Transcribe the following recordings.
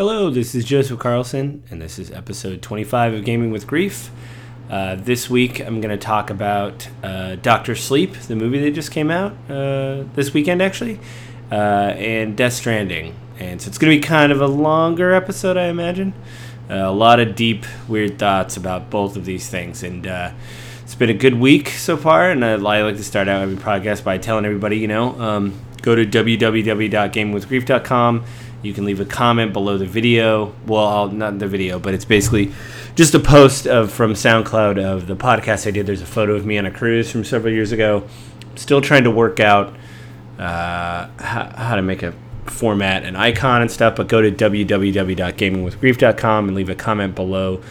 Hello, this is Joseph Carlson, and this is episode 25 of Gaming with Grief. Uh, this week, I'm going to talk about uh, Doctor Sleep, the movie that just came out uh, this weekend, actually, uh, and Death Stranding. And so it's going to be kind of a longer episode, I imagine. Uh, a lot of deep, weird thoughts about both of these things. And uh, it's been a good week so far, and I like to start out every podcast by telling everybody, you know, um, go to www.gamingwithgrief.com you can leave a comment below the video. Well, I'll, not the video, but it's basically just a post of from SoundCloud of the podcast I did. There's a photo of me on a cruise from several years ago. Still trying to work out uh, how, how to make a format and icon and stuff, but go to www.gamingwithgrief.com and leave a comment below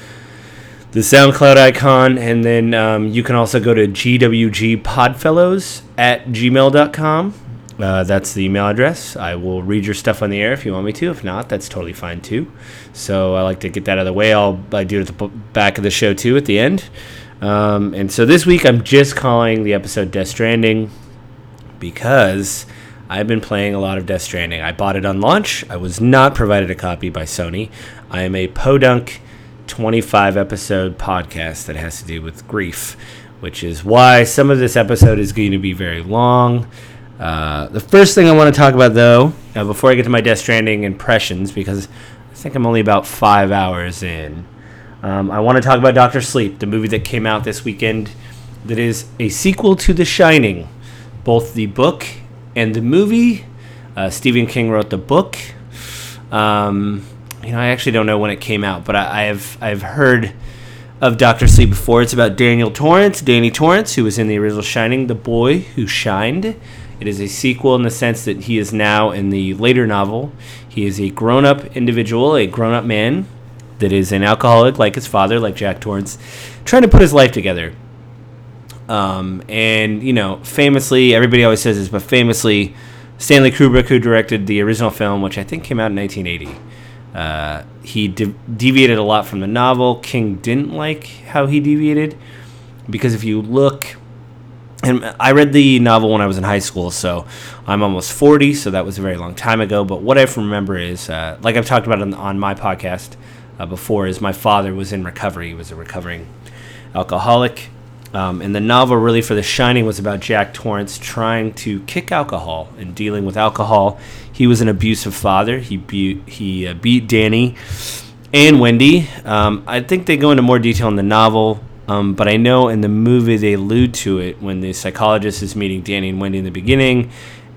the SoundCloud icon. And then um, you can also go to gwgpodfellows at gmail.com uh, that's the email address. I will read your stuff on the air if you want me to. If not, that's totally fine too. So I like to get that out of the way. I'll I do it at the back of the show too at the end. Um, and so this week I'm just calling the episode Death Stranding because I've been playing a lot of Death Stranding. I bought it on launch. I was not provided a copy by Sony. I am a Podunk 25 episode podcast that has to do with grief, which is why some of this episode is going to be very long. Uh, the first thing I want to talk about, though, uh, before I get to my Death Stranding impressions, because I think I'm only about five hours in, um, I want to talk about Doctor Sleep, the movie that came out this weekend, that is a sequel to The Shining, both the book and the movie. Uh, Stephen King wrote the book. Um, you know, I actually don't know when it came out, but I, I have I've heard of Doctor Sleep before. It's about Daniel Torrance, Danny Torrance, who was in the original Shining, the boy who shined. It is a sequel in the sense that he is now in the later novel. He is a grown up individual, a grown up man that is an alcoholic like his father, like Jack Torrance, trying to put his life together. Um, and, you know, famously, everybody always says this, but famously, Stanley Kubrick, who directed the original film, which I think came out in 1980, uh, he de- deviated a lot from the novel. King didn't like how he deviated because if you look and I read the novel when I was in high school, so I'm almost 40, so that was a very long time ago. But what I remember is, uh, like I've talked about on, on my podcast uh, before, is my father was in recovery. He was a recovering alcoholic. Um, and the novel, really, for The Shining, was about Jack Torrance trying to kick alcohol and dealing with alcohol. He was an abusive father. He, be- he uh, beat Danny and Wendy. Um, I think they go into more detail in the novel. Um, but I know in the movie they allude to it when the psychologist is meeting Danny and Wendy in the beginning,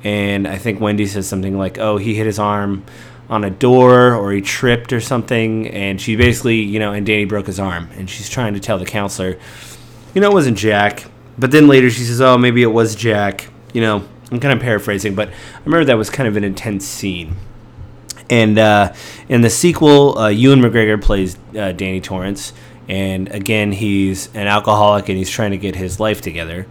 and I think Wendy says something like, "Oh, he hit his arm on a door or he tripped or something," and she basically, you know, and Danny broke his arm, and she's trying to tell the counselor, you know, it wasn't Jack. But then later she says, "Oh, maybe it was Jack." You know, I'm kind of paraphrasing, but I remember that was kind of an intense scene. And uh, in the sequel, uh, Ewan McGregor plays uh, Danny Torrance and again he's an alcoholic and he's trying to get his life together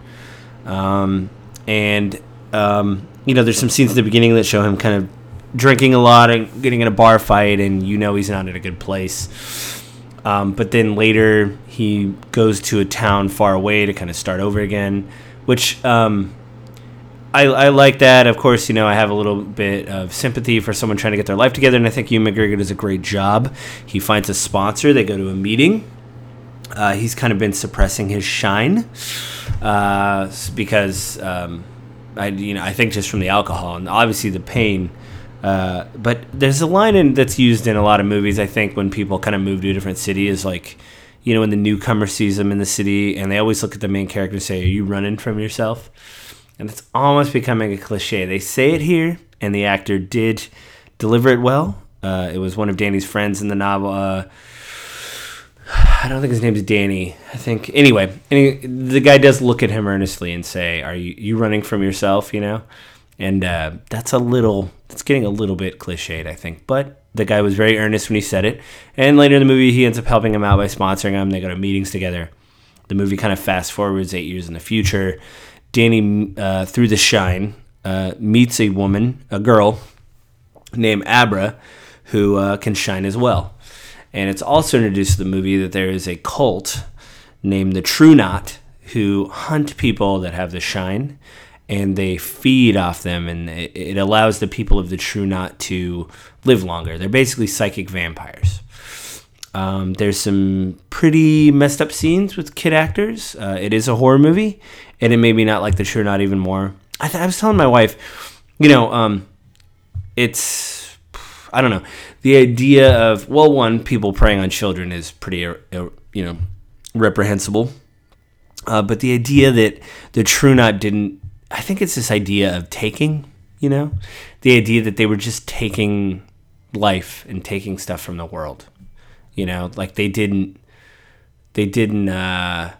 um, and um, you know there's some scenes at the beginning that show him kind of drinking a lot and getting in a bar fight and you know he's not in a good place um, but then later he goes to a town far away to kind of start over again which um, I, I, like that. Of course, you know, I have a little bit of sympathy for someone trying to get their life together, and I think Ewan McGregor does a great job. He finds a sponsor, they go to a meeting, uh, he's kind of been suppressing his shine uh, because um, I, you know, I think just from the alcohol and obviously the pain. Uh, but there's a line in, that's used in a lot of movies. I think when people kind of move to a different city is like, you know, when the newcomer sees them in the city, and they always look at the main character and say, "Are you running from yourself?" And it's almost becoming a cliche. They say it here, and the actor did deliver it well. Uh, it was one of Danny's friends in the novel uh, I don't think his name is Danny. I think anyway. Any, the guy does look at him earnestly and say, "Are you you running from yourself?" You know, and uh, that's a little. It's getting a little bit cliched, I think. But the guy was very earnest when he said it. And later in the movie, he ends up helping him out by sponsoring him. They go to meetings together. The movie kind of fast forwards eight years in the future. Danny, uh, through the shine, uh, meets a woman, a girl named Abra, who uh, can shine as well. And it's also introduced to the movie that there is a cult named the True Knot who hunt people that have the shine and they feed off them and it, allows the people of the True Knot to live longer. They're basically psychic vampires. Um, there's some pretty messed up scenes with kid actors. Uh, it is a horror movie, and it made me not like The True Knot even more. I, th- I was telling my wife, you know, um, it's I don't know the idea of well, one people preying on children is pretty uh, uh you know reprehensible, uh, but the idea that the True Knot didn't, I think it's this idea of taking, you know, the idea that they were just taking life and taking stuff from the world you know, like they didn't, they didn't, uh,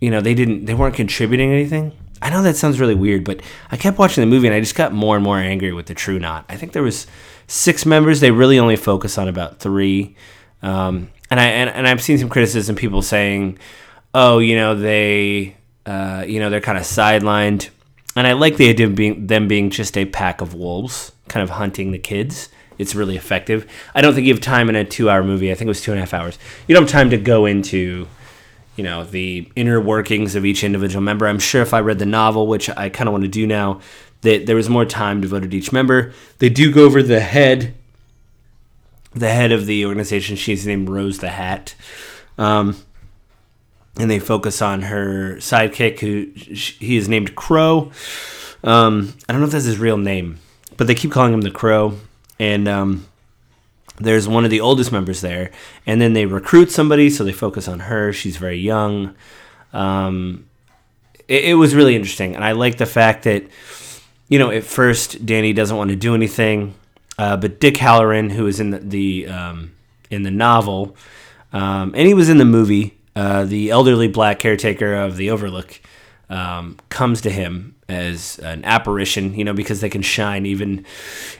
you know, they didn't, they weren't contributing anything. I know that sounds really weird, but I kept watching the movie and I just got more and more angry with the True Knot. I think there was six members. They really only focus on about three. Um, and I and, and I've seen some criticism, people saying, "Oh, you know, they, uh, you know, they're kind of sidelined." And I like the idea of being them being just a pack of wolves, kind of hunting the kids it's really effective. I don't think you have time in a two-hour movie. I think it was two and a half hours. You don't have time to go into, you know, the inner workings of each individual member. I'm sure if I read the novel, which I kind of want to do now, that there was more time devoted to each member. They do go over the head, the head of the organization. She's named Rose the Hat. Um, and they focus on her sidekick, who he is named Crow. Um, I don't know if that's his real name, but they keep calling him the Crow and um, there's one of the oldest members there, and then they recruit somebody, so they focus on her. She's very young. Um, it, it, was really interesting, and I like the fact that you know at first Danny doesn't want to do anything, uh, but Dick Hallorann, who is in the, the um, in the novel, um, and he was in the movie, uh, the elderly black caretaker of the Overlook, um, comes to him as an apparition, you know, because they can shine even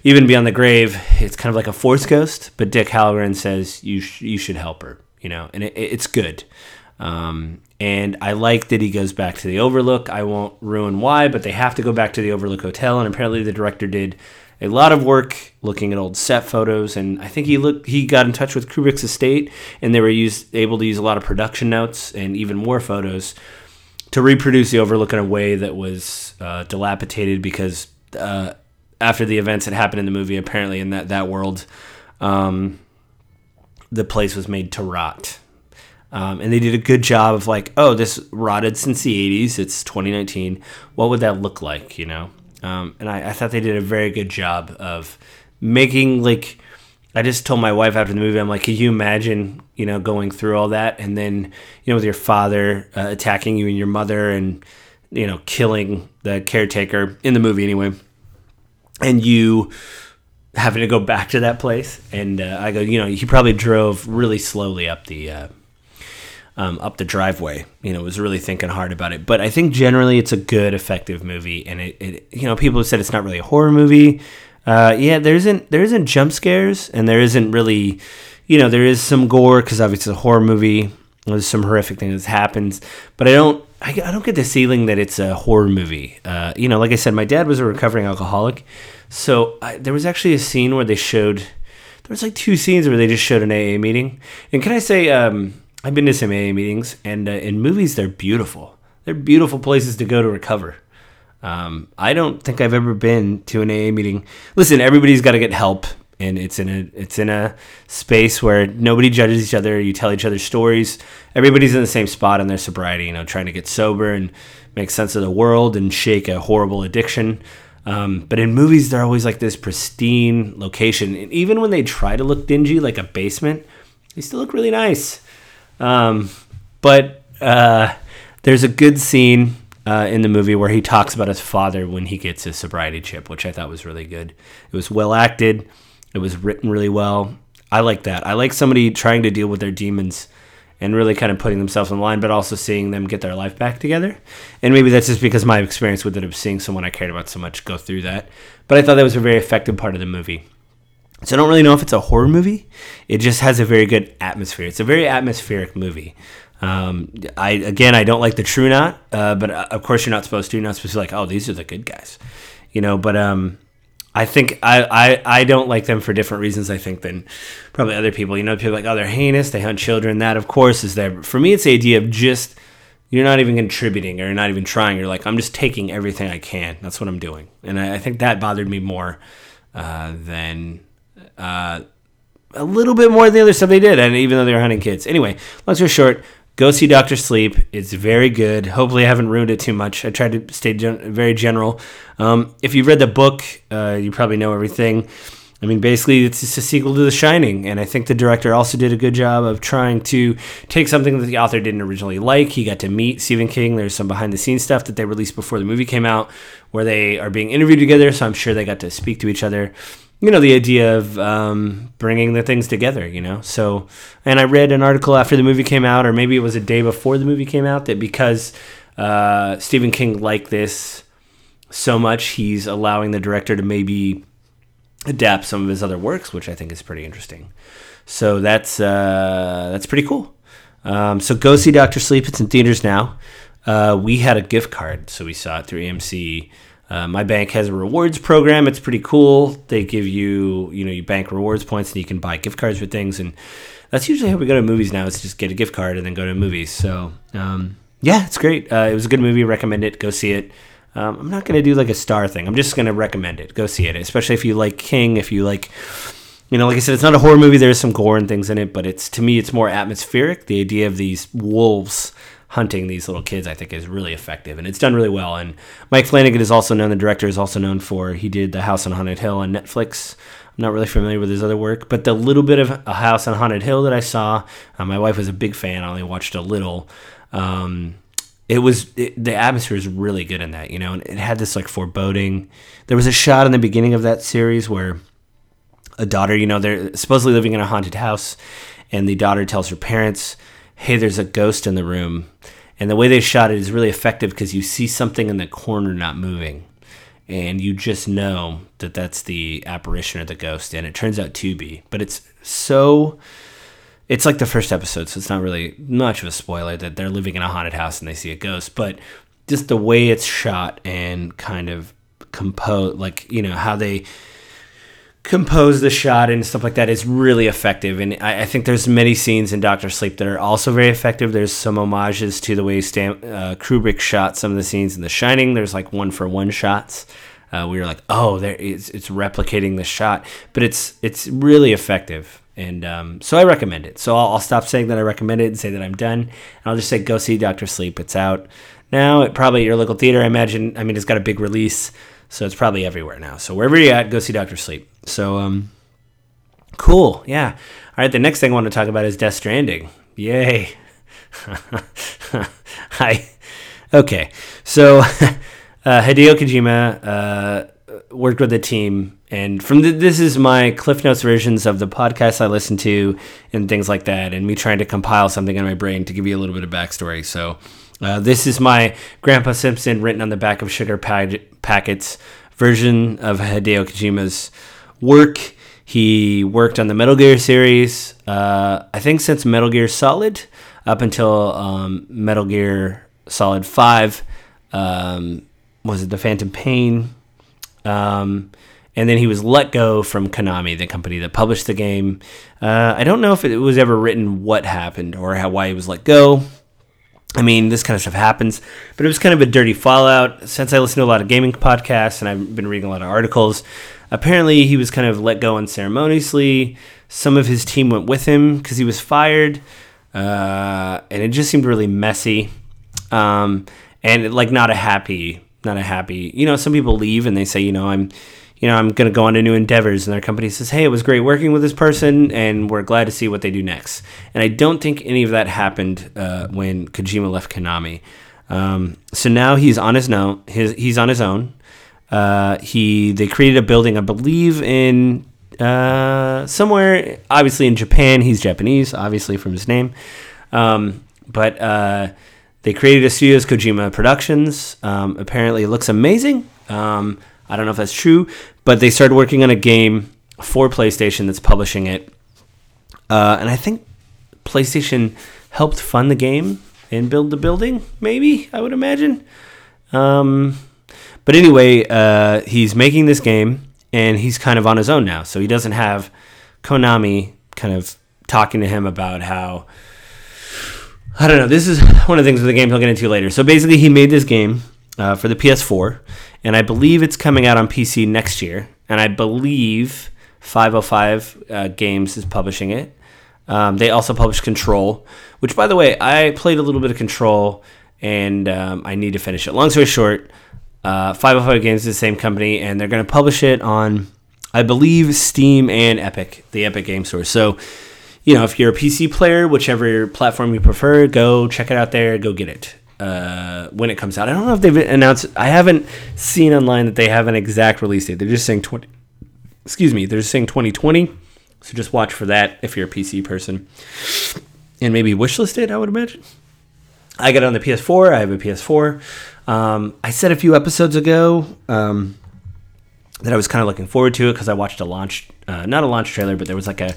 even beyond the grave. It's kind of like a force ghost. But Dick Hallorann says you sh- you should help her, you know, and it, it's good. Um, and I like that he goes back to the Overlook. I won't ruin why, but they have to go back to the Overlook Hotel, and apparently the director did a lot of work looking at old set photos, and I think he looked he got in touch with Kubrick's estate, and they were used able to use a lot of production notes and even more photos to reproduce the Overlook in a way that was uh, dilapidated because uh, after the events that happened in the movie, apparently in that that world, um, the place was made to rot. Um, and they did a good job of like, oh, this rotted since the 80s. It's 2019. What would that look like, you know? Um, and I, I thought they did a very good job of making like I just told my wife after the movie, I'm like, can you imagine, you know, going through all that and then, you know, with your father uh, attacking you and your mother and, you know, killing the caretaker in the movie anyway, and you having to go back to that place. And uh, I go, you know, he probably drove really slowly up the, uh, um, up the driveway. You know, was really thinking hard about it. But I think generally it's a good, effective movie. And it, it you know, people have said it's not really a horror movie. Uh, yeah, there isn't there isn't jump scares, and there isn't really, you know, there is some gore because obviously it's a horror movie. There's some horrific things that happens, but I don't I, I don't get the feeling that it's a horror movie. Uh, you know, like I said, my dad was a recovering alcoholic, so I, there was actually a scene where they showed there was like two scenes where they just showed an AA meeting. And can I say, um, I've been to some AA meetings, and uh, in movies they're beautiful. They're beautiful places to go to recover. Um, I don't think I've ever been to an AA meeting. Listen, everybody's got to get help, and it's in a it's in a space where nobody judges each other. You tell each other stories. Everybody's in the same spot in their sobriety. You know, trying to get sober and make sense of the world and shake a horrible addiction. Um, but in movies, they're always like this pristine location, and even when they try to look dingy, like a basement, they still look really nice. Um, but uh, there's a good scene uh, in the movie where he talks about his father when he gets his sobriety chip, which I thought was really good. It was well acted. It was written really well. I like that. I like somebody trying to deal with their demons and really kind of putting themselves in line, but also seeing them get their life back together. And maybe that's just because my experience with it of seeing someone I cared about so much go through that. But I thought that was a very effective part of the movie. So I don't really know if it's a horror movie. It just has a very good atmosphere. It's a very atmospheric movie. Um, I again, I don't like the True Knot, uh, but uh, of course you're not supposed to. You're not supposed to be like, oh, these are the good guys, you know. But um, I think I, I I don't like them for different reasons. I think than probably other people. You know, people like, oh, they're heinous. They hunt children. That of course is there. But For me, it's the idea of just you're not even contributing or you're not even trying. You're like, I'm just taking everything I can. That's what I'm doing, and I, I think that bothered me more uh, than uh, a little bit more than the other stuff they did, and even though they were hunting kids. Anyway, long story short, go see Doctor Sleep. It's very good. Hopefully, I haven't ruined it too much. I tried to stay gen- very general. Um, if you've read the book, uh, you probably know everything. I mean, basically, it's just a sequel to The Shining, and I think the director also did a good job of trying to take something that the author didn't originally like. He got to meet Stephen King. There's some behind the scenes stuff that they released before the movie came out where they are being interviewed together, so I'm sure they got to speak to each other. You know, the idea of um, bringing the things together, you know? So, and I read an article after the movie came out, or maybe it was a day before the movie came out, that because uh, Stephen King liked this so much, he's allowing the director to maybe adapt some of his other works, which I think is pretty interesting. So that's uh, that's pretty cool. Um, so go see Doctor Sleep. It's in theaters now. Uh, we had a gift card, so we saw it through AMC. Uh, my bank has a rewards program. It's pretty cool. They give you, you know, you bank rewards points and you can buy gift cards for things. And that's usually how we go to movies now. Is just get a gift card and then go to movies. So um, yeah, it's great. Uh, it was a good movie. Recommend it. Go see it. Um, I'm not going to do like a star thing. I'm just going to recommend it. Go see it, especially if you like King. If you like, you know, like I said, it's not a horror movie. There's some gore and things in it, but it's to me, it's more atmospheric. The idea of these wolves hunting these little kids, I think, is really effective, and it's done really well. And Mike Flanagan is also known. The director is also known for he did The House on Haunted Hill on Netflix. I'm not really familiar with his other work, but the little bit of A House on Haunted Hill that I saw, uh, my wife was a big fan. I only watched a little. Um, it was it, the atmosphere is really good in that, you know, and it had this like foreboding. There was a shot in the beginning of that series where a daughter, you know, they're supposedly living in a haunted house, and the daughter tells her parents, "Hey, there's a ghost in the room," and the way they shot it is really effective because you see something in the corner not moving, and you just know that that's the apparition of the ghost, and it turns out to be. But it's so it's like the first episode, so it's not really much of a spoiler that they're living in a haunted house and they see a ghost, but just the way it's shot and kind of compose, like you know how they compose the shot and stuff like that is really effective. And I, I, think there's many scenes in Doctor Sleep that are also very effective. There's some homages to the way Stan, uh, Kubrick shot some of the scenes in The Shining. There's like one for one shots. Uh, we were like, oh, there it's, it's replicating the shot, but it's it's really effective. And um, so I recommend it. So I'll, I'll, stop saying that I recommend it and say that I'm done. And I'll just say go see Doctor Sleep. It's out now. It probably your local theater. I imagine. I mean, it's got a big release, so it's probably everywhere now. So wherever you're at, go see Doctor Sleep. So um, cool. Yeah. All right. The next thing I want to talk about is Death Stranding. Yay. Hi. Okay. So uh, Hideo Kojima uh, worked with a team and from the, this is my Cliff Notes versions of the podcasts I listen to and things like that, and me trying to compile something in my brain to give you a little bit of backstory. So, uh, this is my Grandpa Simpson written on the back of sugar packets version of Hideo Kojima's work. He worked on the Metal Gear series, uh, I think since Metal Gear Solid up until um, Metal Gear Solid 5. Um, was it the Phantom Pain? Um, and then he was let go from Konami, the company that published the game. Uh, I don't know if it was ever written what happened or how why he was let go. I mean, this kind of stuff happens, but it was kind of a dirty fallout. Since I listen to a lot of gaming podcasts and I've been reading a lot of articles, apparently he was kind of let go unceremoniously. Some of his team went with him because he was fired, uh, and it just seemed really messy, um, and like not a happy, not a happy. You know, some people leave and they say, you know, I'm you know, I'm going to go on to new endeavors. And their company says, hey, it was great working with this person, and we're glad to see what they do next. And I don't think any of that happened uh, when Kojima left Konami. Um, so now he's on his own. His, he's on his own. Uh, he they created a building, I believe, in uh, somewhere, obviously in Japan. He's Japanese, obviously from his name. Um, but uh, they created a studios, Kojima Productions. Um, apparently, it looks amazing. Um, I don't know if that's true, but they started working on a game for PlayStation that's publishing it. Uh, and I think PlayStation helped fund the game and build the building, maybe, I would imagine. Um, but anyway, uh, he's making this game and he's kind of on his own now. So he doesn't have Konami kind of talking to him about how. I don't know. This is one of the things with the game he'll get into later. So basically, he made this game uh, for the PS4, and I believe it's coming out on PC next year. And I believe 505 uh, Games is publishing it. Um, they also publish Control, which, by the way, I played a little bit of Control and um, I need to finish it. Long story short, uh, 505 Games is the same company, and they're going to publish it on, I believe, Steam and Epic, the Epic Game Store. So, you know, if you're a PC player, whichever platform you prefer, go check it out there. Go get it uh, when it comes out. I don't know if they've announced. I haven't seen online that they have an exact release date. They're just saying 20. Excuse me. They're just saying 2020. So just watch for that if you're a PC person, and maybe wishlist it. I would imagine. I got it on the PS4. I have a PS4. Um, I said a few episodes ago um, that I was kind of looking forward to it because I watched a launch, uh, not a launch trailer, but there was like a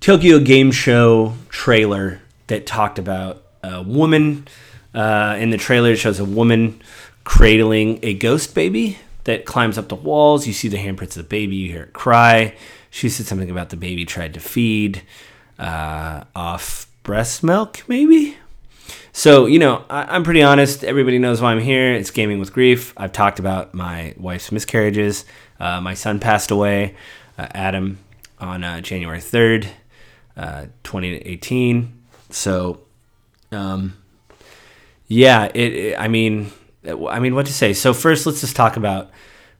Tokyo Game Show trailer that talked about a woman. Uh, in the trailer, it shows a woman cradling a ghost baby that climbs up the walls. You see the handprints of the baby. You hear it cry. She said something about the baby tried to feed uh, off breast milk, maybe. So, you know, I, am pretty honest. Everybody knows why I'm here. It's Gaming with Grief. I've talked about my wife's miscarriages. Uh, my son passed away, uh, Adam, on uh, January 3rd, uh, 2018. So, um, yeah, it, it, I mean, I mean, what to say? So first, let's just talk about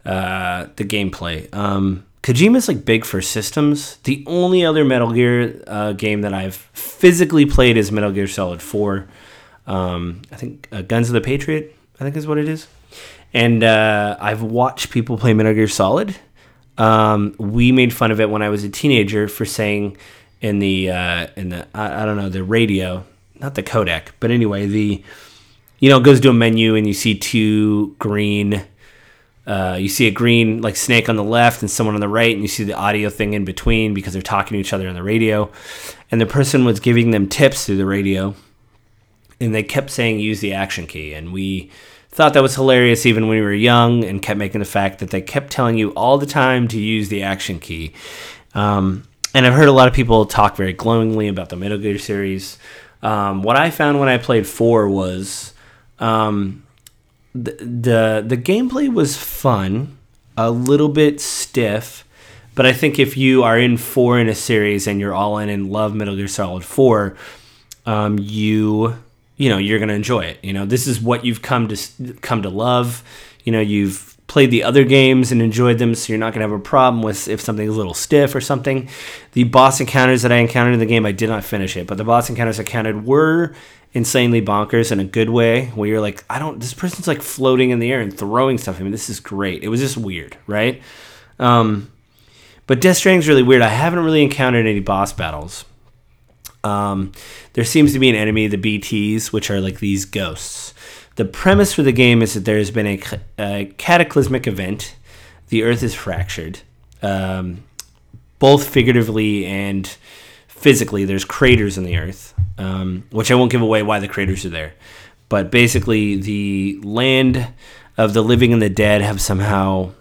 uh, the gameplay. Um, Kojima's like big for systems. The only other Metal Gear uh, game that I've physically played is Metal Gear Solid 4. Um, I think uh, Guns of the Patriot, I think is what it is. And uh, I've watched people play Metal Gear Solid. Um, we made fun of it when I was a teenager for saying in the uh, in the I, I, don't know the radio, not the codec, but anyway the you know it goes to a menu and you see two green. Uh, you see a green like snake on the left and someone on the right, and you see the audio thing in between because they're talking to each other on the radio. And the person was giving them tips through the radio and they kept saying use the action key and we thought that was hilarious even when we were young and kept making the fact that they kept telling you all the time to use the action key um, and i've heard a lot of people talk very glowingly about the metal gear series um, what i found when i played 4 was um, the, the the gameplay was fun a little bit stiff but i think if you are in 4 in a series and you're all in and love metal gear solid 4 um, you you know you're to enjoy it. You know, this is what you've come to come to love. You know, you've played the other games and enjoyed them, so you're not going to have a problem with if something's a little stiff or something. The boss encounters that I encountered in the game, I did not finish it, but the boss encounters I counted were insanely bonkers in a good way where you're like i don't this person's like floating in the air and throwing stuff i mean this is great. It was just weird right? Um, but death stranding's really weird. I haven't really encountered any boss battles. Um, there seems to be an enemy, the BTs, which are like these ghosts. The premise for the game is that there has been a, a cataclysmic event. The Earth is fractured, um, both figuratively and physically. There's craters in the Earth, um, which I won't give away why the craters are there. But basically, the land of the living and the dead have somehow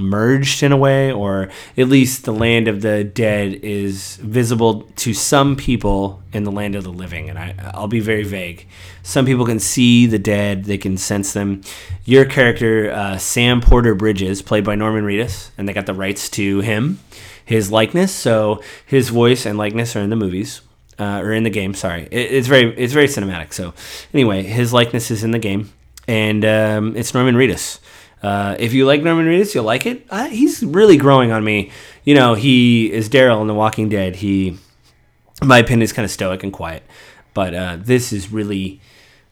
merged in a way, or at least the land of the dead is visible to some people in the land of the living. And I, I'll be very vague. Some people can see the dead, they can sense them. Your character, uh, Sam Porter Bridges, played by Norman Reedus, and they got the rights to him, his likeness. So his voice and likeness are in the movies. Uh, or in the game, sorry. It, it's very it's very cinematic. So anyway, his likeness is in the game, and um, it's Norman Reedus. Uh, if you like Norman Reedus, you'll like it. Uh, he's really growing on me. You know, he is Daryl in The Walking Dead. He, my opinion, is kind of stoic and quiet, but uh, this is really,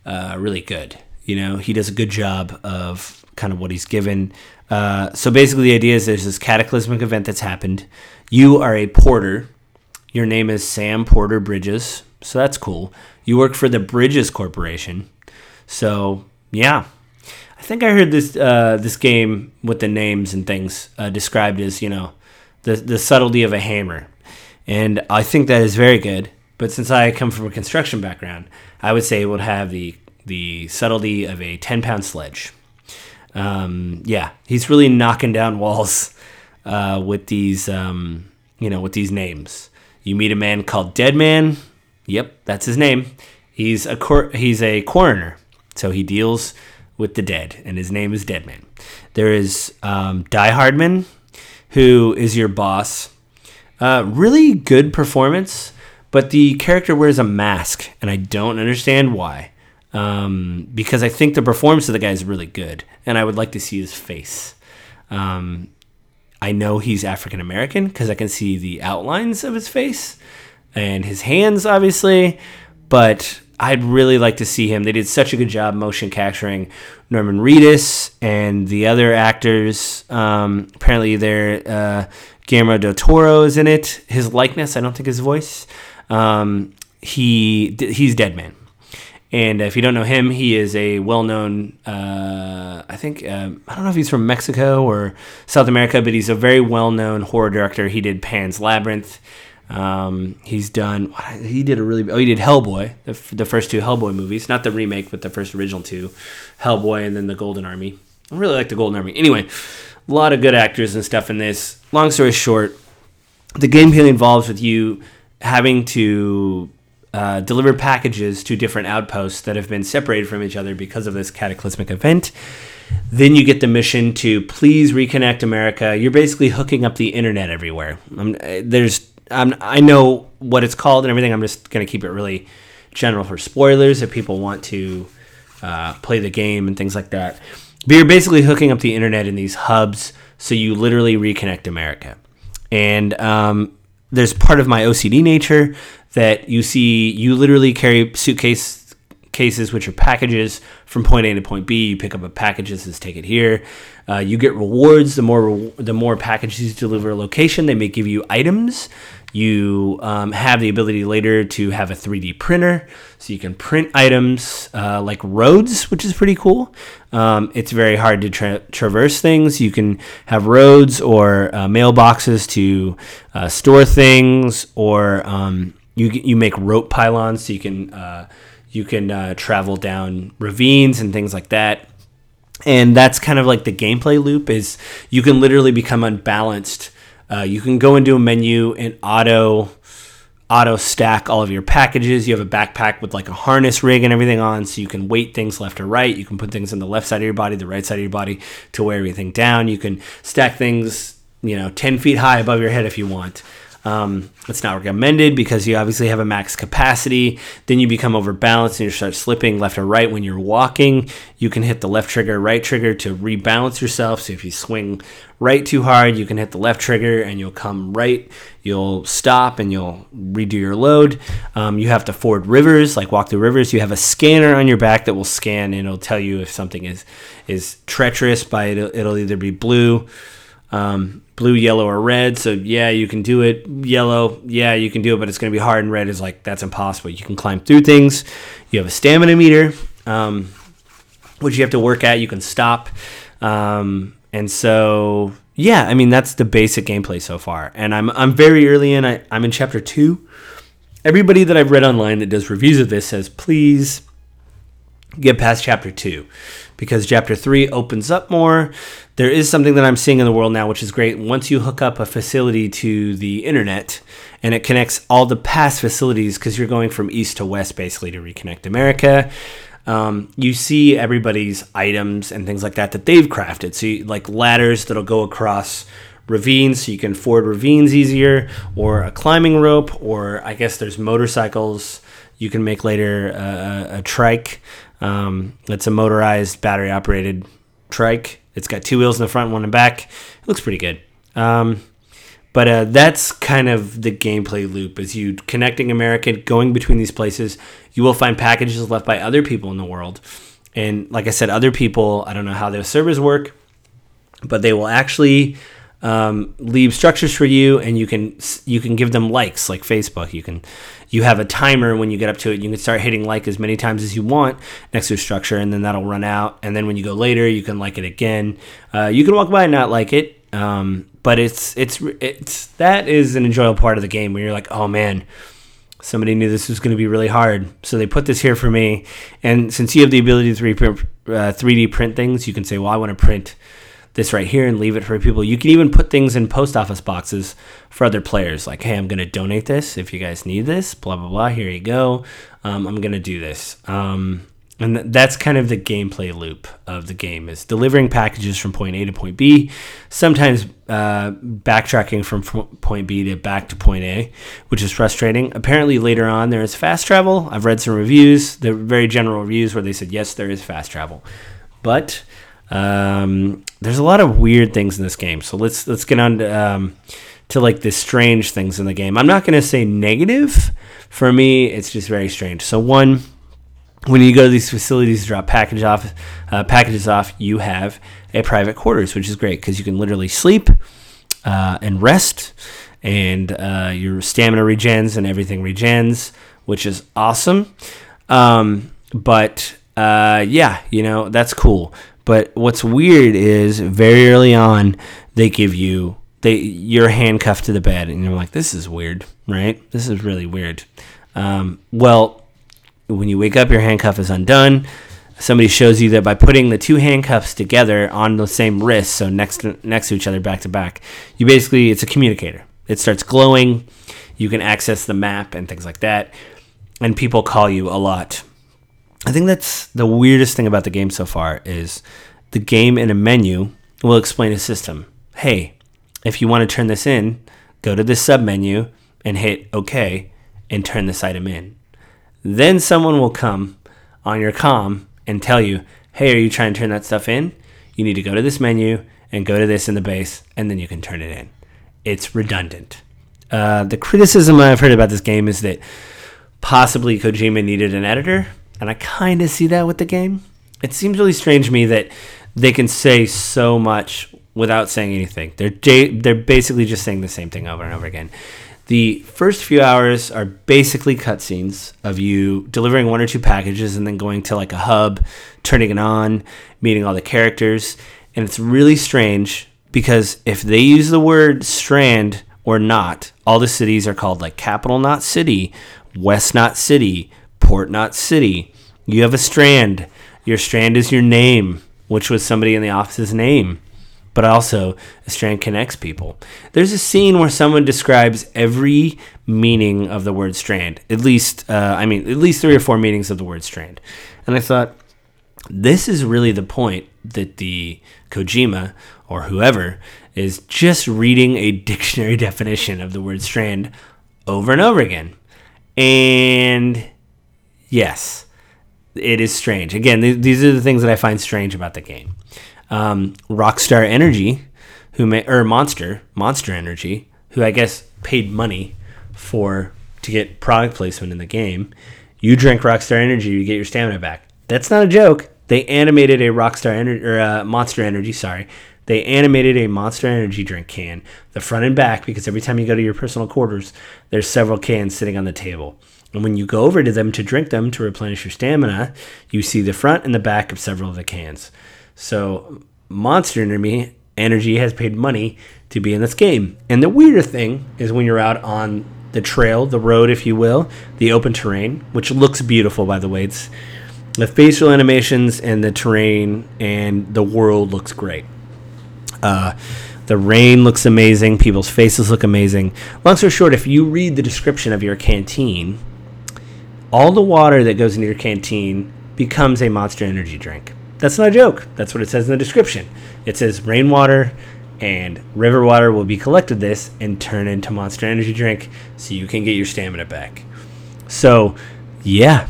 uh, really good. You know, he does a good job of kind of what he's given. Uh, so basically, the idea is there's this cataclysmic event that's happened. You are a porter. Your name is Sam Porter Bridges, so that's cool. You work for the Bridges Corporation. So yeah, think I heard this uh, this game with the names and things uh, described as you know the the subtlety of a hammer, and I think that is very good. But since I come from a construction background, I would say it would have the the subtlety of a ten pound sledge. Um, yeah, he's really knocking down walls uh, with these um, you know with these names. You meet a man called Deadman. Yep, that's his name. He's a cor- he's a coroner, so he deals with the dead, and his name is Deadman. There is um, Die Hardman. who is your boss. Uh, really good performance, but the character wears a mask, and I don't understand why. Um, because I think the performance of the guy is really good, and I would like to see his face. Um, I know he's African American because I can see the outlines of his face and his hands, obviously, but I'd really like to see him. They did such a good job motion capturing Norman Reedus and the other actors. Um, apparently, there uh, Guillermo del Toro is in it. His likeness, I don't think his voice. Um, he he's Dead Man. And if you don't know him, he is a well-known. Uh, I think uh, I don't know if he's from Mexico or South America, but he's a very well-known horror director. He did Pan's Labyrinth. Um, he's done. He did a really. Oh, he did Hellboy, the, the first two Hellboy movies, not the remake, but the first original two, Hellboy, and then the Golden Army. I really like the Golden Army. Anyway, a lot of good actors and stuff in this. Long story short, the gameplay involves with you having to uh, deliver packages to different outposts that have been separated from each other because of this cataclysmic event. Then you get the mission to please reconnect America. You're basically hooking up the internet everywhere. Um, there's, I know what it's called and everything. I'm just going to keep it really general for spoilers if people want to uh, play the game and things like that. But you're basically hooking up the internet in these hubs so you literally reconnect America. And um, there's part of my OCD nature that you see you literally carry suitcase cases which are packages from point A to point B. You pick up a package that says take it here. Uh, you get rewards the more the more packages you deliver a location. They may give you items. You um, have the ability later to have a 3D printer, so you can print items uh, like roads, which is pretty cool. Um, it's very hard to tra- traverse things. You can have roads or uh, mailboxes to uh, store things, or um, you you make rope pylons so you can uh, you can uh, travel down ravines and things like that. And that's kind of like the gameplay loop is you can literally become unbalanced uh, you can go into a menu and auto auto stack all of your packages. You have a backpack with like a harness rig and everything on, so you can weight things left or right. You can put things in the left side of your body, the right side of your body to weigh everything down. You can stack things, you know, 10 feet high above your head if you want. Um, it's not recommended because you obviously have a max capacity. Then you become overbalanced and you start slipping left or right when you're walking. You can hit the left trigger, right trigger to rebalance yourself. So if you swing right too hard, you can hit the left trigger and you'll come right. You'll stop and you'll redo your load. Um, you have to ford rivers, like walk through rivers. You have a scanner on your back that will scan and it'll tell you if something is is treacherous. By it'll, it'll either be blue. Um, blue, yellow, or red. So yeah, you can do it. Yellow, yeah, you can do it, but it's going to be hard. And red is like that's impossible. You can climb through things. You have a stamina meter, um, which you have to work at. You can stop, um, and so yeah, I mean that's the basic gameplay so far. And I'm I'm very early in. I, I'm in chapter two. Everybody that I've read online that does reviews of this says please get past chapter two because chapter three opens up more. There is something that I'm seeing in the world now, which is great. Once you hook up a facility to the internet and it connects all the past facilities, because you're going from east to west basically to reconnect America. Um, you see everybody's items and things like that that they've crafted. So, you, like ladders that'll go across ravines so you can ford ravines easier, or a climbing rope, or I guess there's motorcycles you can make later uh, a trike. Um, it's a motorized, battery operated trike. It's got two wheels in the front, one in the back. It looks pretty good. Um, but uh, that's kind of the gameplay loop is you connecting America, going between these places. You will find packages left by other people in the world. And like I said, other people, I don't know how their servers work, but they will actually um, leave structures for you, and you can you can give them likes like Facebook. You can you have a timer when you get up to it. You can start hitting like as many times as you want next to a structure, and then that'll run out. And then when you go later, you can like it again. Uh, you can walk by and not like it, um, but it's it's it's that is an enjoyable part of the game where you're like, oh man. Somebody knew this was going to be really hard, so they put this here for me. And since you have the ability to 3D print, uh, 3D print things, you can say, "Well, I want to print this right here and leave it for people. You can even put things in post office boxes for other players. Like, hey, I'm going to donate this if you guys need this. Blah blah blah. Here you go. Um, I'm going to do this. Um, and th- that's kind of the gameplay loop of the game is delivering packages from point A to point B, sometimes uh, backtracking from f- point B to back to point A, which is frustrating. Apparently, later on there is fast travel. I've read some reviews, they're very general reviews where they said yes, there is fast travel, but um, there's a lot of weird things in this game. So let's let's get on to, um, to like the strange things in the game. I'm not going to say negative. For me, it's just very strange. So one when you go to these facilities to drop package off, uh, packages off, you have a private quarters, which is great because you can literally sleep uh, and rest, and uh, your stamina regens and everything regens, which is awesome. Um, but uh, yeah, you know that's cool. But what's weird is very early on they give you they you're handcuffed to the bed, and you're like, this is weird, right? This is really weird. Um, well when you wake up, your handcuff is undone. Somebody shows you that by putting the two handcuffs together on the same wrist, so next to, next to each other, back to back, you basically it's a communicator. It starts glowing. You can access the map and things like that, and people call you a lot. I think that's the weirdest thing about the game so far is the game in a menu will explain a system. Hey, if you want to turn this in, go to this sub menu and hit OK and turn this item in. Then someone will come on your com and tell you, hey, are you trying to turn that stuff in? You need to go to this menu and go to this in the base, and then you can turn it in. It's redundant. Uh, the criticism I've heard about this game is that possibly Kojima needed an editor, and I kind of see that with the game. It seems really strange to me that they can say so much without saying anything. They're they're basically just saying the same thing over and over again. The first few hours are basically cutscenes of you delivering one or two packages and then going to like a hub, turning it on, meeting all the characters. And it's really strange because if they use the word strand or not, all the cities are called like capital Knot city, west Knot city, port Knot city. You have a strand. Your strand is your name, which was somebody in the office's name but also a strand connects people. There's a scene where someone describes every meaning of the word strand. At least, uh, I mean, at least three or four meanings of the word strand. And I thought, this is really the point that the Kojima or whoever is just reading a dictionary definition of the word strand over and over again. And yes, it is strange. Again, th- these are the things that I find strange about the game um, Rockstar Energy, who may, or Monster Monster Energy, who I guess paid money for to get product placement in the game. You drink Rockstar Energy, you get your stamina back. That's not a joke. They animated a Rockstar Energy or uh, Monster Energy, sorry. They animated a Monster Energy drink can, the front and back, because every time you go to your personal quarters, there's several cans sitting on the table. And when you go over to them to drink them to replenish your stamina, you see the front and the back of several of the cans. So Monster Energy Energy has paid money to be in this game. And the weirder thing is when you're out on the trail, the road, if you will, the open terrain, which looks beautiful, by the way. It's the facial animations and the terrain and the world looks great. Uh, the rain looks amazing. People's faces look amazing. Long story short, if you read the description of your canteen, all the water that goes into your canteen becomes a Monster Energy drink. That's not a joke. That's what it says in the description. It says rainwater and river water will be collected this and turn into Monster Energy drink so you can get your stamina back. So, yeah,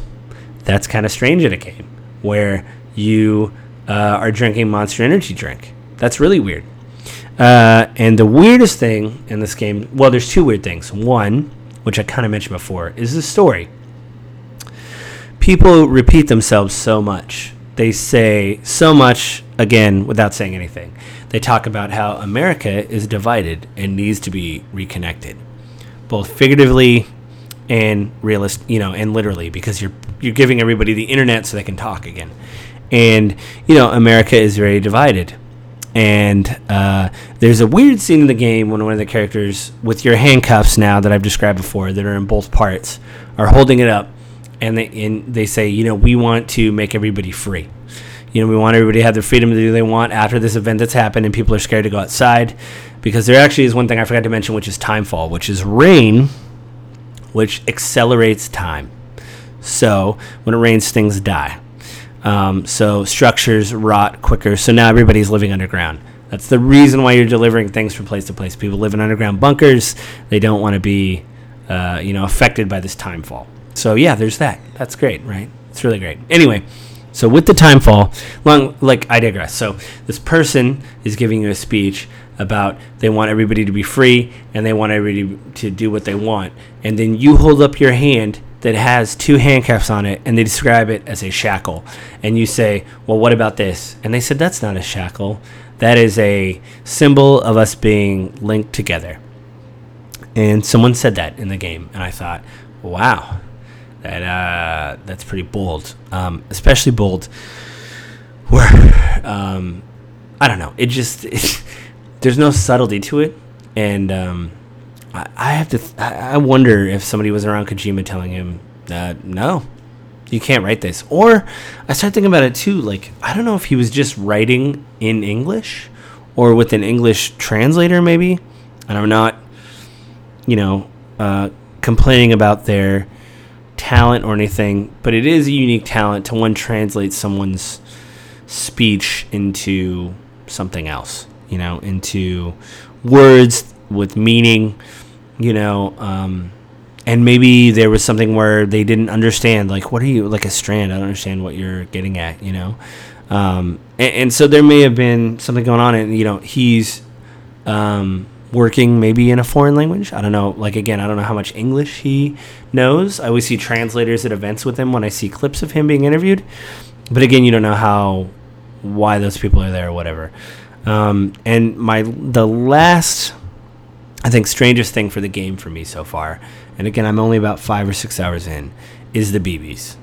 that's kind of strange in a game where you uh, are drinking Monster Energy drink. That's really weird. Uh, and the weirdest thing in this game, well, there's two weird things. One, which I kind of mentioned before, is the story. People repeat themselves so much they say so much again without saying anything. They talk about how America is divided and needs to be reconnected, both figuratively and realist, you know, and literally, because you're you're giving everybody the internet so they can talk again. And you know, America is very divided. And uh, there's a weird scene in the game when one of the characters, with your handcuffs now that I've described before, that are in both parts, are holding it up and they and they say, you know, we want to make everybody free. You know, we want everybody to have the freedom to do what they want after this event that's happened, and people are scared to go outside because there actually is one thing I forgot to mention, which is timefall, which is rain, which accelerates time. So when it rains, things die. Um, so structures rot quicker. So now everybody's living underground. That's the reason why you're delivering things from place to place. People live in underground bunkers. They don't want to be, uh, you know, affected by this time fall. So yeah, there's that. That's great, right? It's really great. Anyway, so with the time fall, long like I digress. So this person is giving you a speech about they want everybody to be free and they want everybody to do what they want, and then you hold up your hand that has two handcuffs on it and they describe it as a shackle, and you say, "Well, what about this?" And they said, "That's not a shackle. That is a symbol of us being linked together." And someone said that in the game, and I thought, "Wow." That uh, that's pretty bold, um, especially bold. Where um, I don't know, it just it, there's no subtlety to it, and um, I, I, have to. Th- I wonder if somebody was around Kojima telling him, uh, "No, you can't write this." Or I start thinking about it too. Like I don't know if he was just writing in English or with an English translator, maybe. And I'm not, you know, uh, complaining about their talent or anything, but it is a unique talent to one translate someone's speech into something else, you know, into words with meaning, you know, um, and maybe there was something where they didn't understand, like, what are you, like a strand? I don't understand what you're getting at, you know? Um, and, and, so there may have been something going on, and, you know, he's, um, working maybe in a foreign language. I don't know. Like again, I don't know how much English he knows. I always see translators at events with him when I see clips of him being interviewed. But again, you don't know how why those people are there or whatever. Um, and my the last I think strangest thing for the game for me so far, and again I'm only about five or six hours in, is the BBs.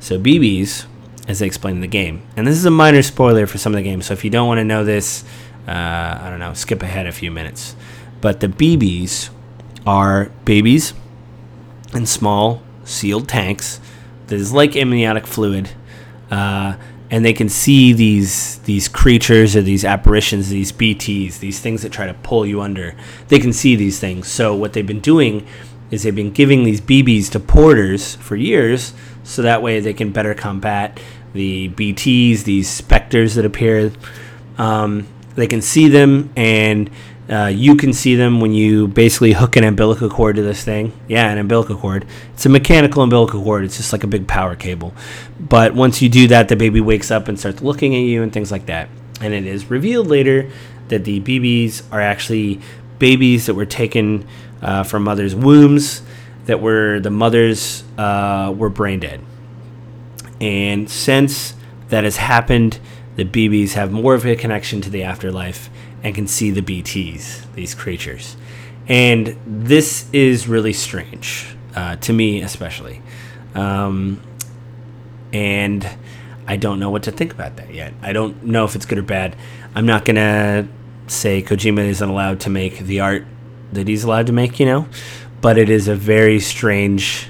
So BBs, as they explain in the game, and this is a minor spoiler for some of the games. So if you don't want to know this, uh, I don't know, skip ahead a few minutes. But the BBs are babies in small sealed tanks that is like amniotic fluid, uh, and they can see these these creatures or these apparitions, these BTs, these things that try to pull you under. They can see these things. So what they've been doing is they've been giving these BBs to porters for years, so that way they can better combat the BTs, these specters that appear. Um, they can see them and uh, you can see them when you basically hook an umbilical cord to this thing. Yeah, an umbilical cord. It's a mechanical umbilical cord. It's just like a big power cable. But once you do that, the baby wakes up and starts looking at you and things like that. And it is revealed later that the BBs are actually babies that were taken uh, from mothers' wombs that were the mothers uh, were brain dead. And since that has happened, the BBs have more of a connection to the afterlife and can see the BTs, these creatures. And this is really strange, uh, to me especially. Um, and I don't know what to think about that yet. I don't know if it's good or bad. I'm not going to say Kojima isn't allowed to make the art that he's allowed to make, you know? But it is a very strange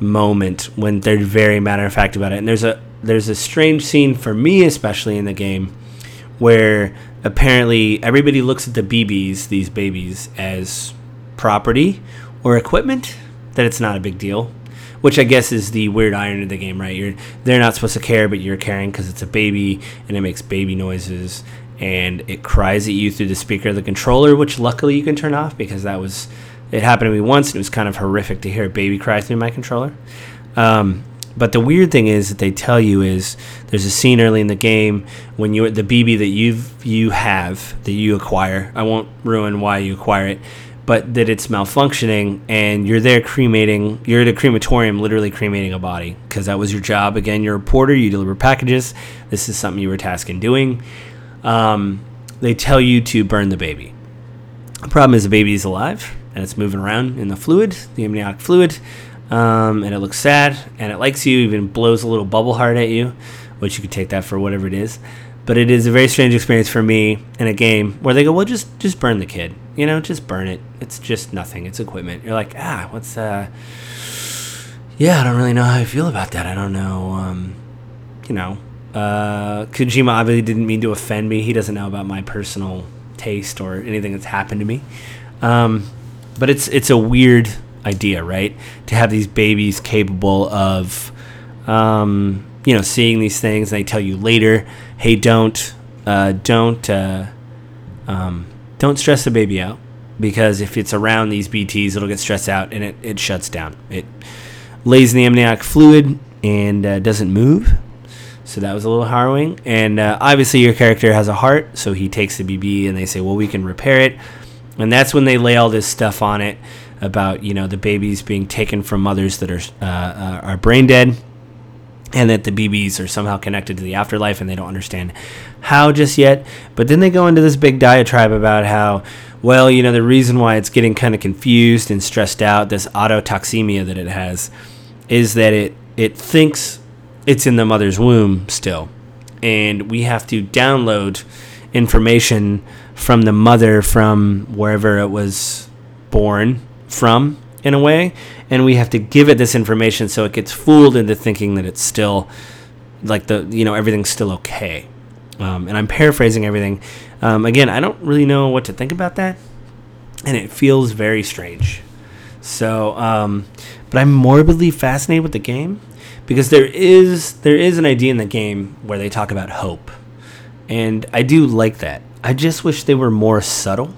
moment when they're very matter of fact about it. And there's a there's a strange scene for me especially in the game where apparently everybody looks at the BBs, these babies, as property or equipment, that it's not a big deal. Which I guess is the weird irony of the game, right? You're they're not supposed to care, but you're caring because it's a baby and it makes baby noises and it cries at you through the speaker of the controller, which luckily you can turn off because that was it happened to me once and it was kind of horrific to hear a baby cry through my controller. Um, but the weird thing is that they tell you is there's a scene early in the game when you the BB that you you have that you acquire. I won't ruin why you acquire it, but that it's malfunctioning and you're there cremating. You're at a crematorium, literally cremating a body because that was your job. Again, you're a porter. You deliver packages. This is something you were tasked in doing. Um, they tell you to burn the baby. The problem is the baby is alive and it's moving around in the fluid, the amniotic fluid um, and it looks sad and it likes you, even blows a little bubble heart at you, which you could take that for whatever it is. But it is a very strange experience for me in a game where they go, well, just just burn the kid, you know, just burn it. It's just nothing. It's equipment. You're like, ah, what's uh, yeah, I don't really know how I feel about that. I don't know, um, you know, uh, Kojima obviously didn't mean to offend me. He doesn't know about my personal taste or anything that's happened to me. Um, but it's it's a weird idea, right? To have these babies capable of, um, you know, seeing these things. And they tell you later, hey, don't, uh, don't, uh, um, don't stress the baby out because if it's around these BTs, it'll get stressed out and it, it shuts down. It lays in the amniotic fluid and uh, doesn't move. So that was a little harrowing. And uh, obviously, your character has a heart, so he takes the BB and they say, well, we can repair it. And that's when they lay all this stuff on it about you know the babies being taken from mothers that are uh, uh, are brain dead, and that the BBs are somehow connected to the afterlife, and they don't understand how just yet. But then they go into this big diatribe about how, well, you know, the reason why it's getting kind of confused and stressed out, this autotoxemia that it has, is that it it thinks it's in the mother's womb still, and we have to download information from the mother from wherever it was born from in a way and we have to give it this information so it gets fooled into thinking that it's still like the you know everything's still okay. Um, and i'm paraphrasing everything. Um, again i don't really know what to think about that and it feels very strange. So um, but i'm morbidly fascinated with the game because there is there is an idea in the game where they talk about hope. And i do like that. I just wish they were more subtle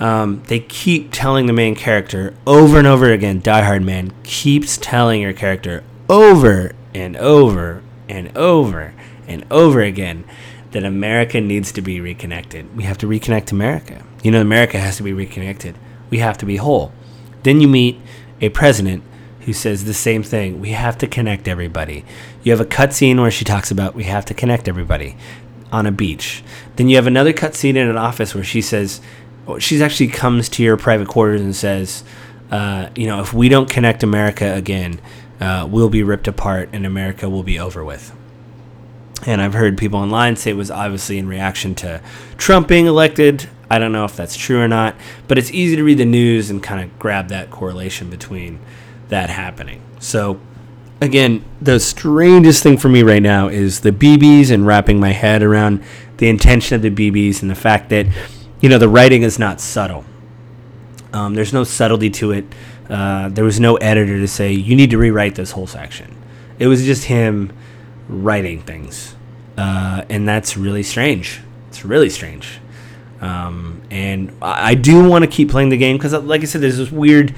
um, they keep telling the main character over and over again. Die-Hardman keeps telling your character over and over and over and over again that America needs to be reconnected. We have to reconnect America. You know, America has to be reconnected. We have to be whole. Then you meet a president who says the same thing. We have to connect everybody. You have a cutscene where she talks about we have to connect everybody on a beach. Then you have another cutscene in an office where she says she actually comes to your private quarters and says, uh, you know, if we don't connect America again, uh, we'll be ripped apart and America will be over with. And I've heard people online say it was obviously in reaction to Trump being elected. I don't know if that's true or not, but it's easy to read the news and kind of grab that correlation between that happening. So, again, the strangest thing for me right now is the BBs and wrapping my head around the intention of the BBs and the fact that you know, the writing is not subtle. Um, there's no subtlety to it. Uh, there was no editor to say you need to rewrite this whole section. It was just him writing things, uh, and that's really strange. It's really strange. Um, and I, I do want to keep playing the game because, like I said, there's this weird,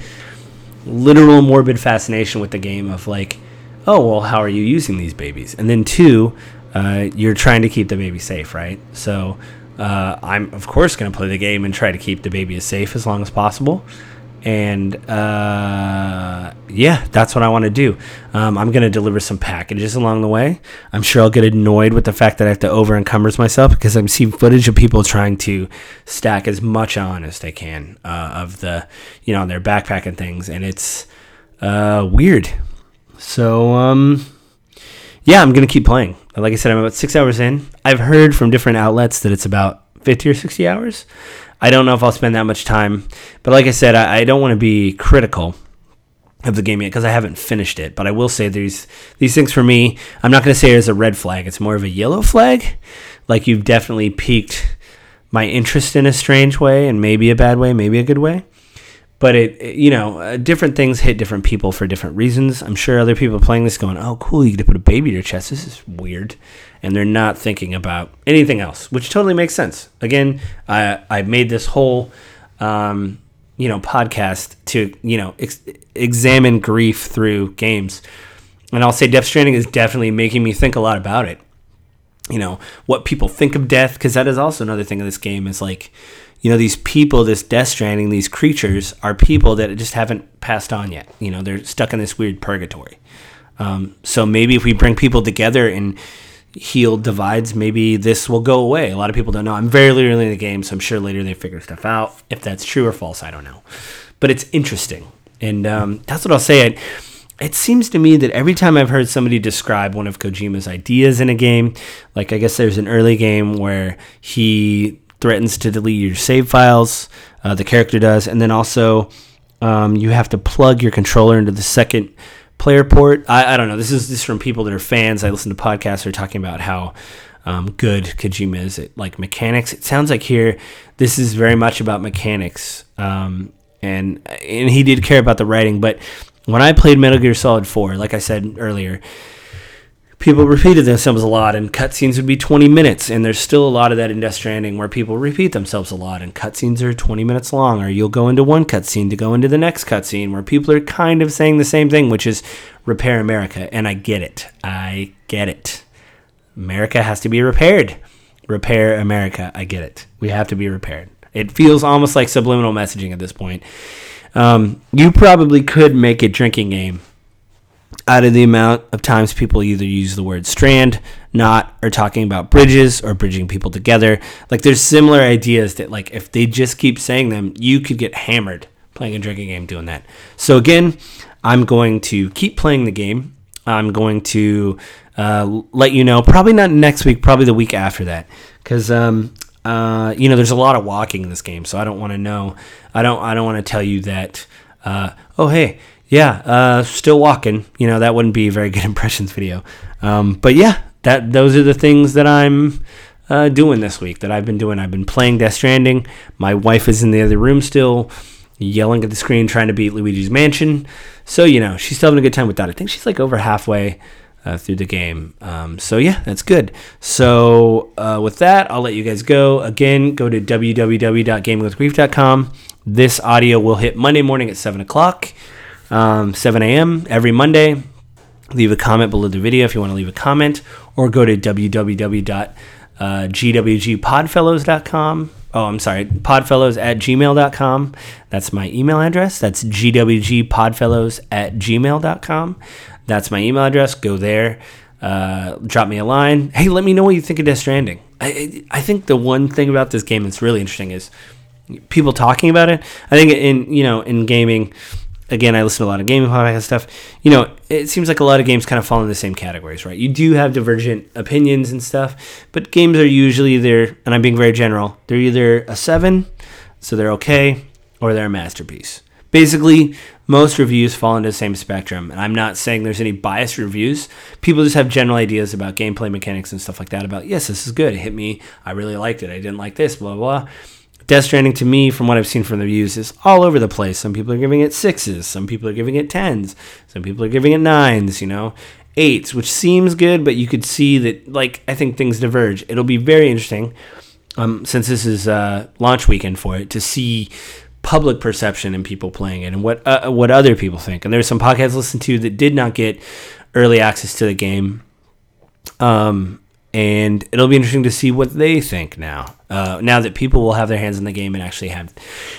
literal, morbid fascination with the game of like, oh well, how are you using these babies? And then two, uh, you're trying to keep the baby safe, right? So uh, I'm of course going to play the game and try to keep the baby as safe as long as possible. And uh, yeah, that's what I want to do. Um, I'm going to deliver some packages along the way. I'm sure I'll get annoyed with the fact that I have to over encumber myself because I'm seeing footage of people trying to stack as much on as they can uh, of the, you know, their backpack and things, and it's uh, weird. So um, yeah, I'm gonna keep playing. Like I said, I'm about six hours in. I've heard from different outlets that it's about 50 or 60 hours. I don't know if I'll spend that much time, but like I said, I, I don't want to be critical of the game yet because I haven't finished it. But I will say these these things for me. I'm not going to say it's a red flag. It's more of a yellow flag. Like you've definitely piqued my interest in a strange way, and maybe a bad way, maybe a good way but it, you know uh, different things hit different people for different reasons. I'm sure other people playing this going oh cool you get to put a baby in your chest. This is weird. And they're not thinking about anything else which totally makes sense. Again i i made this whole um, you know podcast to you know ex- examine grief through games. And i'll say death stranding is definitely making me think a lot about it. You know what people think of death because that is also another thing of this game is like you know these people this death stranding these creatures are people that just haven't passed on yet. You know they're stuck in this weird purgatory. Um, so maybe if we bring people together and heal divides maybe this will go away. A lot of people don't know. I'm very early in the game so i'm sure later they figure stuff out. If that's true or false i don't know. But it's interesting. And um, that's what i'll say. It, it seems to me that every time I've heard somebody describe one of Kojima's ideas in a game, like I guess there's an early game where he threatens to delete your save files. Uh, the character does, and then also um, you have to plug your controller into the second player port. I, I, don't know. This is this is from people that are fans. I listen to podcasts that are talking about how um, good Kojima is at like mechanics. It sounds like here this is very much about mechanics, um, and and he did care about the writing. But when I played Metal Gear Solid Four, like I said earlier people repeated themselves a lot and cutscenes would be 20 minutes and there's still a lot of that in Death Stranding where people repeat themselves a lot and cutscenes are 20 minutes long or you'll go into one cutscene to go into the next cutscene where people are kind of saying the same thing which is repair America and I get it. I get it. America has to be repaired. Repair America. I get it. We have to be repaired. It feels almost like subliminal messaging at this point. Um, you probably could make a drinking game out of the amount of times people either use the word strand, knot, or talking about bridges or bridging people together. Like there's similar ideas that like if they just keep saying them, you could get hammered playing a drinking game doing that. So again, I'm going to keep playing the game. I'm going to uh, let you know probably not next week, probably the week after that, because um, uh, you know there's a lot of walking in this game, so I don't want to know. I don't. I don't want to tell you that. Uh, oh hey, yeah, uh, still walking. You know, that wouldn't be a very good impressions video. Um, but yeah, that those are the things that I'm uh, doing this week. That I've been doing. I've been playing Death Stranding. My wife is in the other room still, yelling at the screen, trying to beat Luigi's Mansion. So you know, she's still having a good time with that. I think she's like over halfway. Uh, through the game. Um, so yeah, that's good. So uh, with that, I'll let you guys go. Again, go to www.gamingwithgrief.com. This audio will hit Monday morning at seven o'clock um, 7 a.m. every Monday. Leave a comment below the video if you want to leave a comment, or go to www.gwgpodfellows.com. Oh, I'm sorry, podfellows at gmail.com. That's my email address. That's gwgpodfellows at gmail.com. That's my email address. Go there. Uh, drop me a line. Hey, let me know what you think of Death Stranding. I, I think the one thing about this game that's really interesting is people talking about it. I think in you know in gaming, again, I listen to a lot of gaming podcast stuff. You know, it seems like a lot of games kind of fall in the same categories, right? You do have divergent opinions and stuff, but games are usually either, and I'm being very general, they're either a seven, so they're okay, or they're a masterpiece. Basically, most reviews fall into the same spectrum, and I'm not saying there's any biased reviews. People just have general ideas about gameplay mechanics and stuff like that. About yes, this is good. It hit me. I really liked it. I didn't like this. Blah blah. blah Death Stranding to me, from what I've seen from the views, is all over the place. Some people are giving it sixes, some people are giving it tens, some people are giving it nines, you know, eights, which seems good, but you could see that, like, I think things diverge. It'll be very interesting, um, since this is uh, launch weekend for it, to see public perception and people playing it and what uh, what other people think. And there's some podcasts listened to that did not get early access to the game. Um, and it'll be interesting to see what they think now. Uh, now that people will have their hands in the game and actually have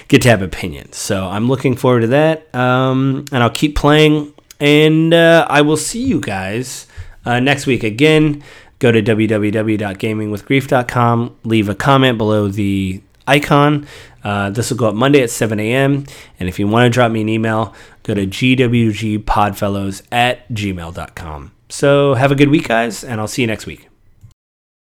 get to have opinions, so I'm looking forward to that. Um, and I'll keep playing, and uh, I will see you guys uh, next week again. Go to www.gamingwithgrief.com. Leave a comment below the icon. Uh, this will go up Monday at 7 a.m. And if you want to drop me an email, go to gwgpodfellows at gmail.com. So have a good week, guys, and I'll see you next week.